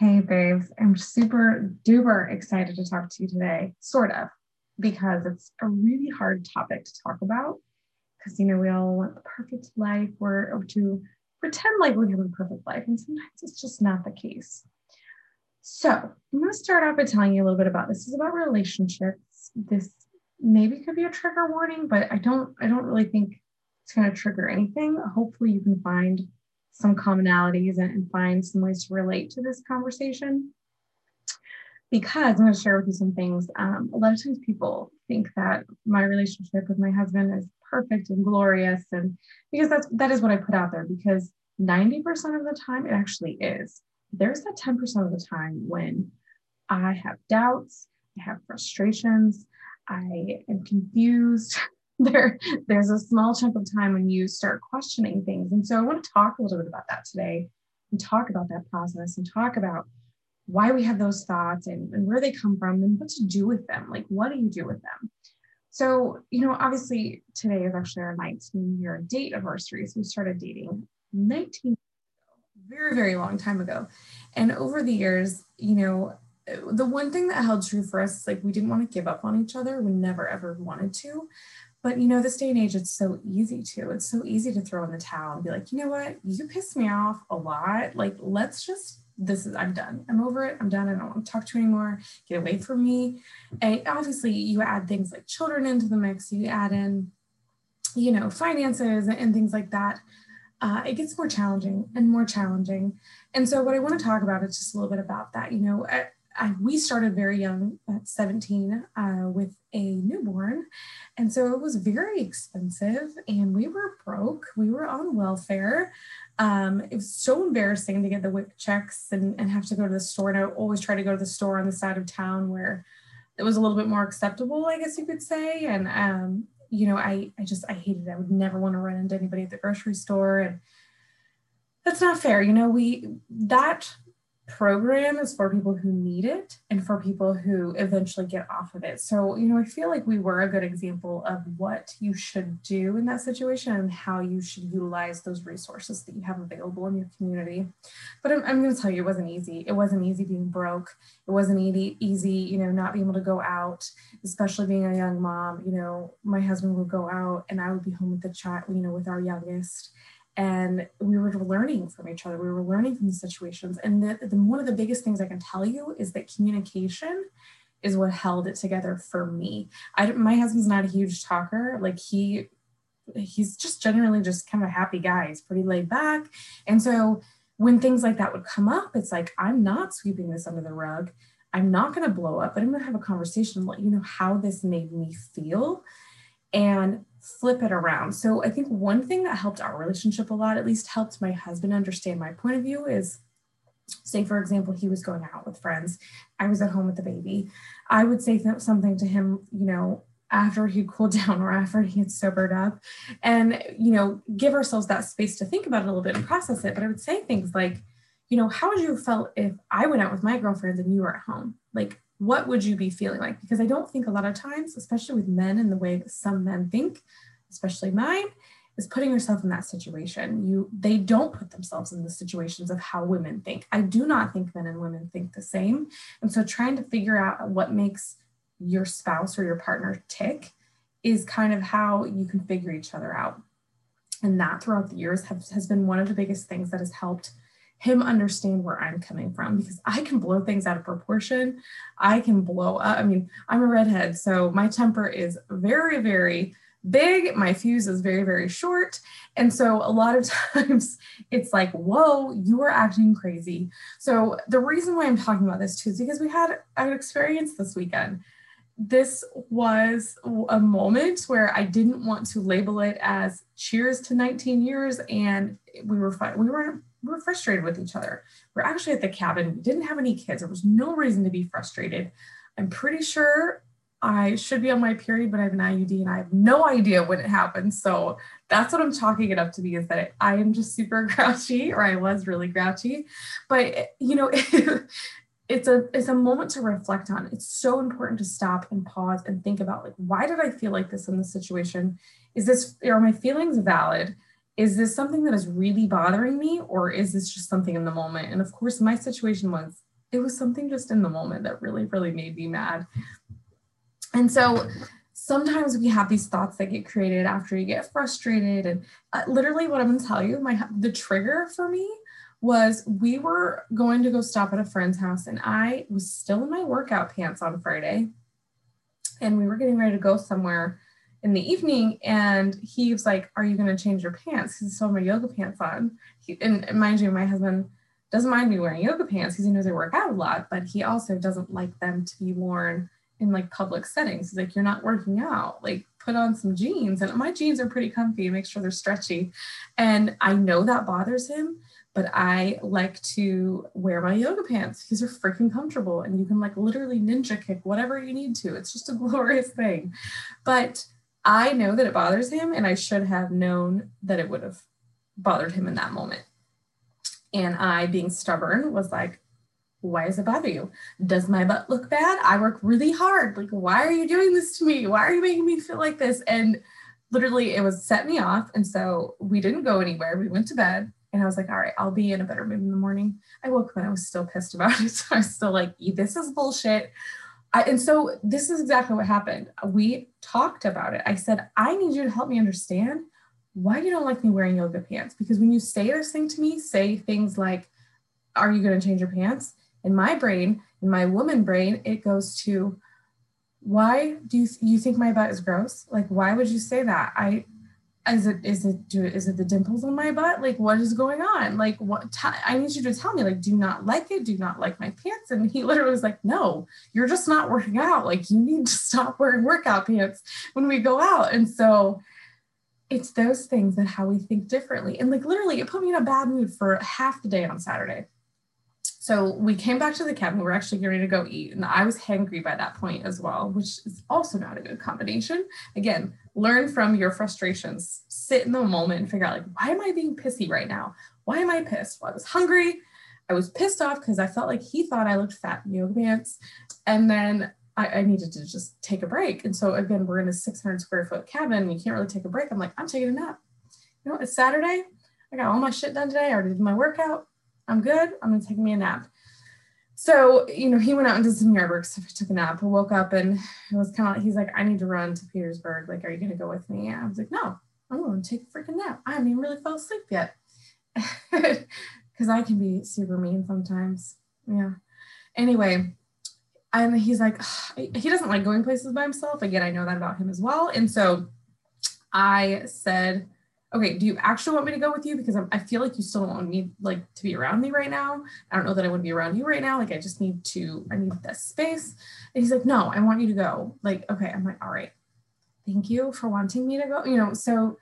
Hey, babes. I'm super duper excited to talk to you today, sort of, because it's a really hard topic to talk about. Because, you know, we all want the perfect life or, or to pretend like we have a perfect life, and sometimes it's just not the case. So, I'm going to start off by telling you a little bit about this. Is about relationships. This maybe could be a trigger warning, but I don't I don't really think it's going to trigger anything. Hopefully, you can find some commonalities and, and find some ways to relate to this conversation. Because I'm going to share with you some things. Um, a lot of times people think that my relationship with my husband is perfect and glorious, and because that's that is what I put out there. Because 90% of the time, it actually is. There's that 10% of the time when I have doubts, I have frustrations, I am confused, there there's a small chunk of time when you start questioning things. And so i want to talk a little bit about that today and talk about that process and talk about why we have those thoughts and, and where they come from and what to do with them. Like what do you do with them? So you know obviously today is actually our 19 year date anniversary. So we started dating 19 very very long time ago. And over the years you know the one thing that held true for us is like we didn't want to give up on each other. We never ever wanted to but you know, this day and age, it's so easy to. It's so easy to throw in the towel and be like, you know what, you piss me off a lot. Like, let's just, this is, I'm done. I'm over it. I'm done. I don't want to talk to you anymore. Get away from me. And obviously, you add things like children into the mix, you add in, you know, finances and things like that. Uh, it gets more challenging and more challenging. And so, what I want to talk about is just a little bit about that. You know, I, we started very young at 17 uh, with a newborn. And so it was very expensive and we were broke. We were on welfare. Um, it was so embarrassing to get the WIC checks and, and have to go to the store. And I always try to go to the store on the side of town where it was a little bit more acceptable, I guess you could say. And, um, you know, I, I just, I hated it. I would never want to run into anybody at the grocery store. And that's not fair. You know, we, that program is for people who need it and for people who eventually get off of it. So, you know, I feel like we were a good example of what you should do in that situation and how you should utilize those resources that you have available in your community. But I'm, I'm going to tell you, it wasn't easy. It wasn't easy being broke. It wasn't easy, easy, you know, not being able to go out, especially being a young mom. You know, my husband would go out and I would be home with the child, you know, with our youngest and we were learning from each other. We were learning from the situations. And the, the, one of the biggest things I can tell you is that communication is what held it together for me. I, my husband's not a huge talker. Like he, he's just generally just kind of a happy guy. He's pretty laid back. And so when things like that would come up, it's like, I'm not sweeping this under the rug. I'm not going to blow up, but I'm going to have a conversation and let you know how this made me feel. And flip it around. So I think one thing that helped our relationship a lot, at least helped my husband understand my point of view, is say, for example, he was going out with friends. I was at home with the baby. I would say th- something to him, you know, after he cooled down or after he had sobered up and, you know, give ourselves that space to think about it a little bit and process it. But I would say things like, you know, how would you have felt if I went out with my girlfriends and you were at home? Like, what would you be feeling like? Because I don't think a lot of times, especially with men and the way that some men think, especially mine, is putting yourself in that situation. You they don't put themselves in the situations of how women think. I do not think men and women think the same. And so trying to figure out what makes your spouse or your partner tick is kind of how you can figure each other out. And that throughout the years have, has been one of the biggest things that has helped him understand where I'm coming from because I can blow things out of proportion. I can blow up. I mean, I'm a redhead, so my temper is very, very big. My fuse is very, very short. And so a lot of times it's like, whoa, you are acting crazy. So the reason why I'm talking about this too is because we had an experience this weekend. This was a moment where I didn't want to label it as cheers to 19 years and we were fine. We were we were frustrated with each other. We're actually at the cabin. We didn't have any kids. There was no reason to be frustrated. I'm pretty sure I should be on my period, but I have an IUD and I have no idea when it happened. So that's what I'm chalking it up to be is that I am just super grouchy, or I was really grouchy. But you know, it's a it's a moment to reflect on. It's so important to stop and pause and think about like, why did I feel like this in this situation? Is this are my feelings valid? Is this something that is really bothering me or is this just something in the moment and of course my situation was it was something just in the moment that really, really made me mad. And so sometimes we have these thoughts that get created after you get frustrated. And uh, literally, what I'm going to tell you, my the trigger for me was we were going to go stop at a friend's house, and I was still in my workout pants on Friday, and we were getting ready to go somewhere in the evening and he was like are you going to change your pants he's still my yoga pants on he, and mind you my husband doesn't mind me wearing yoga pants because he knows I work out a lot, but he also doesn't like them to be worn in like public settings. He's like, you're not working out. Like, put on some jeans. And my jeans are pretty comfy. Make sure they're stretchy. And I know that bothers him, but I like to wear my yoga pants because they're freaking comfortable and you can like literally ninja kick whatever you need to. It's just a glorious thing. But I know that it bothers him, and I should have known that it would have bothered him in that moment. And I, being stubborn, was like, why does it bother you? Does my butt look bad? I work really hard. Like, why are you doing this to me? Why are you making me feel like this? And literally, it was set me off. And so we didn't go anywhere. We went to bed. And I was like, all right, I'll be in a better mood in the morning. I woke up and I was still pissed about it. So I was still like, this is bullshit. I, and so this is exactly what happened. We talked about it. I said, I need you to help me understand why you don't like me wearing yoga pants. Because when you say this thing to me, say things like, Are you going to change your pants? In my brain, in my woman brain, it goes to, Why do you, you think my butt is gross? Like, why would you say that? I, is it is it do is it the dimples on my butt? Like what is going on? Like what t- i need you to tell me like do not like it? Do not like my pants? And he literally was like no you're just not working out. Like you need to stop wearing workout pants when we go out. And so it's those things that how we think differently. And like literally, it put me in a bad mood for half the day on Saturday. So we came back to the cabin. We were actually getting to go eat, and I was hangry by that point as well, which is also not a good combination. Again, learn from your frustrations, sit in the moment, and figure out like, why am I being pissy right now? Why am I pissed? Well, I was hungry. I was pissed off because I felt like he thought I looked fat in yoga pants, and then I, I, needed to just take a break. And so again, we're in a 600 square foot cabin. You can't really take a break. I'm like, I'm taking a nap. You know, it's Saturday. I got all my shit done today. I already did my workout. I'm good. I'm gonna take me a nap. So, you know, he went out and did some yard work. So I took a nap. I woke up and it was kind of, he's like, I need to run to Petersburg. Like, are you gonna go with me? I was like, no, I'm gonna take a freaking nap. I haven't even really fell asleep yet. Cause I can be super mean sometimes. Yeah. Anyway, and he's like he doesn't like going places by himself again i know that about him as well and so i said okay do you actually want me to go with you because I'm, i feel like you still don't want me like to be around me right now i don't know that i to be around you right now like i just need to i need this space and he's like no i want you to go like okay i'm like all right thank you for wanting me to go you know so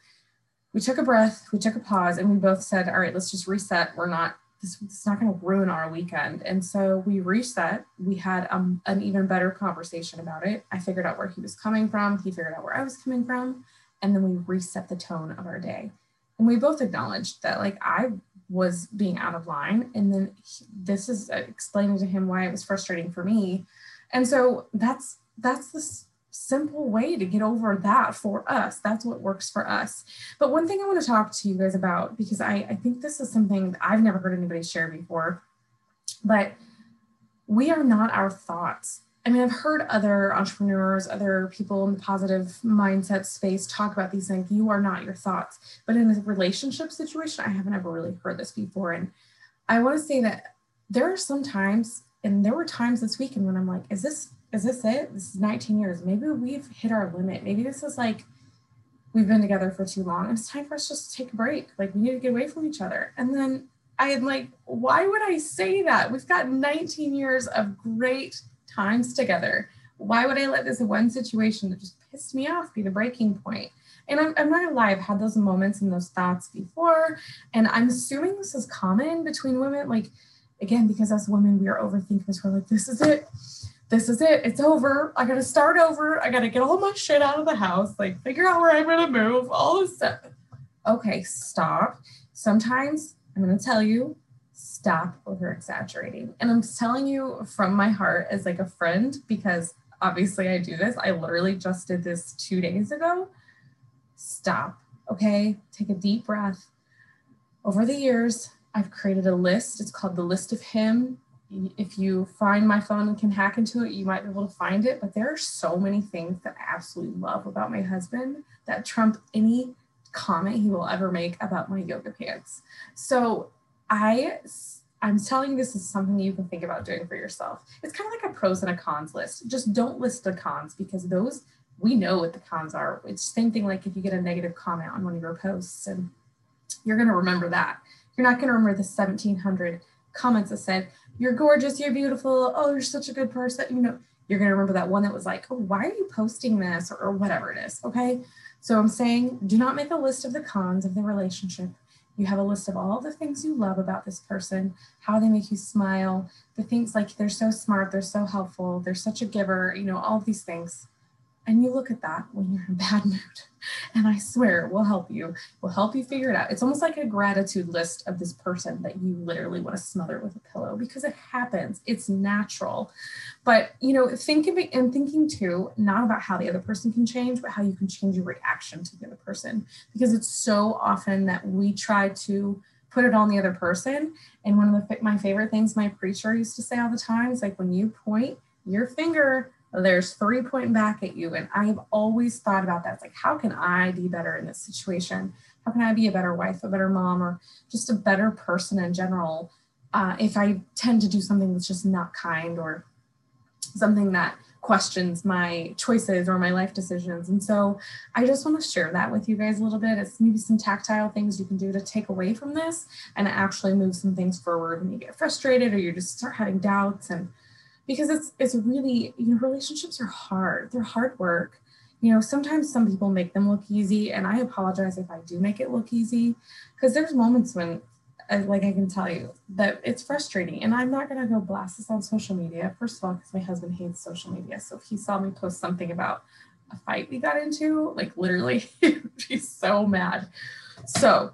we took a breath we took a pause and we both said all right let's just reset we're not this, is not going to ruin our weekend. And so we reset. We had um, an even better conversation about it. I figured out where he was coming from. He figured out where I was coming from. And then we reset the tone of our day. And we both acknowledged that, like, I was being out of line. And then he, this is uh, explaining to him why it was frustrating for me. And so that's that's the simple way to get over that for us. That's what works for us. But one thing I want to talk to you guys about, because I, I think this is something I've never heard anybody share before, but we are not our thoughts. I mean, I've heard other entrepreneurs, other people in the positive mindset space talk about these things. You are not your thoughts. But in a relationship situation, I haven't ever really heard this before. And I want to say that there are some times, and there were times this weekend when I'm like, is this is this it? This is 19 years. Maybe we've hit our limit. Maybe this is like we've been together for too long. It's time for us just to take a break. Like we need to get away from each other. And then I am like, why would I say that? We've got 19 years of great times together. Why would I let this one situation that just pissed me off be the breaking point? And I'm, I'm not gonna lie, I've had those moments and those thoughts before. And I'm assuming this is common between women. Like, again, because as women, we are overthinkers. We're like, this is it this is it. It's over. I got to start over. I got to get all my shit out of the house, like figure out where I'm to move, all this stuff. Okay, stop. Sometimes I'm to tell you, stop over exaggerating. And I'm telling you from my heart as like a friend, because obviously I do this. I literally just did this two days ago. Stop. Okay, take a deep breath. Over the years, I've created a list. It's called the list of him if you find my phone and can hack into it, you might be able to find it. But there are so many things that I absolutely love about my husband that trump any comment he will ever make about my yoga pants. So I I'm telling you this is something you can think about doing for yourself. It's kind of like a pros and a cons list. Just don't list the cons because those we know what the cons are. It's same thing like if you get a negative comment on one of your posts and you're going to remember that. You're not going to remember the 1700 comments that said, "You're gorgeous, you're beautiful, oh, you're such a good person." You know, you're going to remember that one that was like, "Oh, why are you posting this?" or, or whatever it is, okay? So I'm saying, do not make a list of the cons of the relationship you have a list of all the things you love about this person, how they make you smile, the things like they're so smart, they're so helpful, they're such a giver, you know, all these things. And you look at that when you're in a bad mood. And I swear it will help you. Will help you figure it out. It's almost like a gratitude list of this person that you literally want to smother with a pillow because it happens. It's natural. But you know, think of it and thinking too, not about how the other person can change, but how you can change your reaction to the other person. Because it's so often that we try to put it on the other person. And one of the my favorite things my preacher used to say all the time is like when you point your finger there's three pointing back at you. And I've always thought about that. It's like, how can I be better in this situation? How can I be a better wife, a better mom, or just a better person in general? Uh, if I tend to do something that's just not kind or something that questions my choices or my life decisions. And so I just want to share that with you guys a little bit. It's maybe some tactile things you can do to take away from this and actually move some things forward when you get frustrated or you just start having doubts and because it's it's really you know relationships are hard. They're hard work. You know sometimes some people make them look easy and i apologize if i do make it look easy because there's moments when uh, like i can tell you that it's frustrating and i'm not going to go blast this on social media. First of all because my husband hates social media. So if he saw me post something about a fight we got into like literally he's so mad. So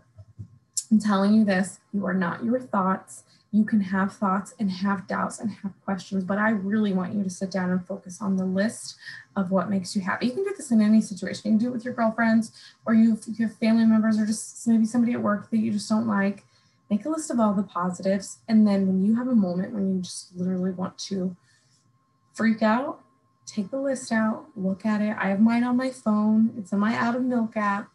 i'm telling you this you are not your thoughts you can have thoughts and have doubts and have questions, but I really want you to sit down and focus on the list of what makes you happy. You can do this in any situation. You can do it with your girlfriends, or you, have family members, or just maybe somebody at work that you just don't like. Make a list of all the positives. And then when you have a moment when you just literally want to freak out, take the list out, look at it. I have mine on my phone, it's in my Out of Milk app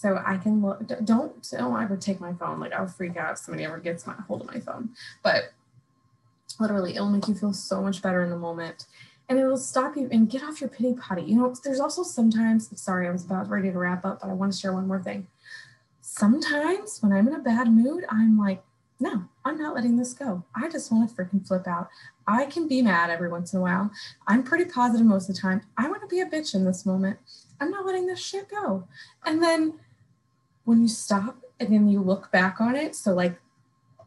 so I can look. Don't don't ever take my phone. Like I'll freak out if somebody ever gets my hold of my phone. But literally, it'll make you feel so much better in the moment, and it'll stop you and get off your pity potty. You know, there's also sometimes. Sorry, I was about ready to wrap up, but I want to share one more thing. Sometimes when I'm in a bad mood, I'm like, no, I'm not letting this go. I just want to freaking flip out. I can be mad every once in a while. I'm pretty positive most of the time. I want to be a bitch in this moment. I'm not letting this shit go. And then when you stop and then you look back on it, so like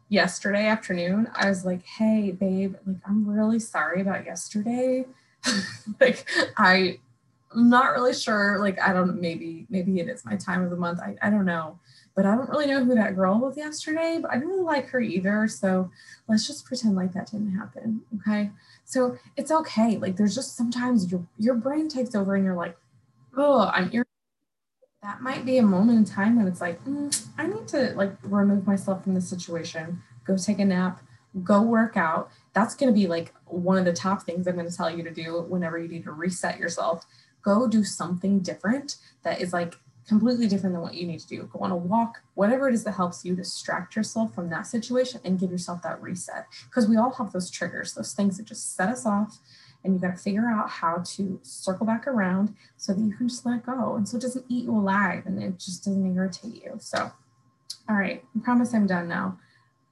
yesterday afternoon, I was like, hey, babe, like, I'm really sorry about yesterday. like, I'm not really sure. Like, I don't, maybe, maybe it is my time of the month. I, I don't know. But I don't really know who that girl was yesterday, but I didn't really like her either. So let's just pretend like that didn't happen. Okay. So it's okay. Like, there's just sometimes your, your brain takes over and you're like, oh, I'm. That might be a moment in time when it's like, mm, I need to like remove myself from the situation, go take a nap, go work out. That's going to be like one of the top things I'm going to tell you to do whenever you need to reset yourself. Go do something different that is like completely different than what you need to do. Go on a walk, whatever it is that helps you distract yourself from that situation and give yourself that reset. Because we all have those triggers, those things that just set us off and you've got to figure out how to circle back around so that you can just let go and so it doesn't eat you alive and it just doesn't irritate you so all right i promise i'm done now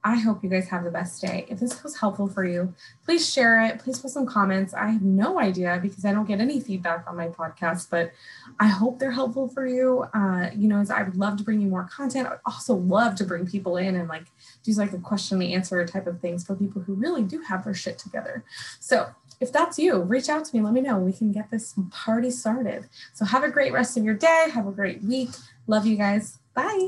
I hope you guys have the best day. If this was helpful for you, please share it. Please put some comments. I have no idea because I don't get any feedback on my podcast, but I hope they're helpful for you. Uh, you know, as I would love to bring you more content. I would also love to bring people in and like do like a question and answer type of things for people who really do have their shit together. So if that's you, reach out to me. Let me know. We can get this party started. So have a great rest of your day. Have a great week. Love you guys. Bye.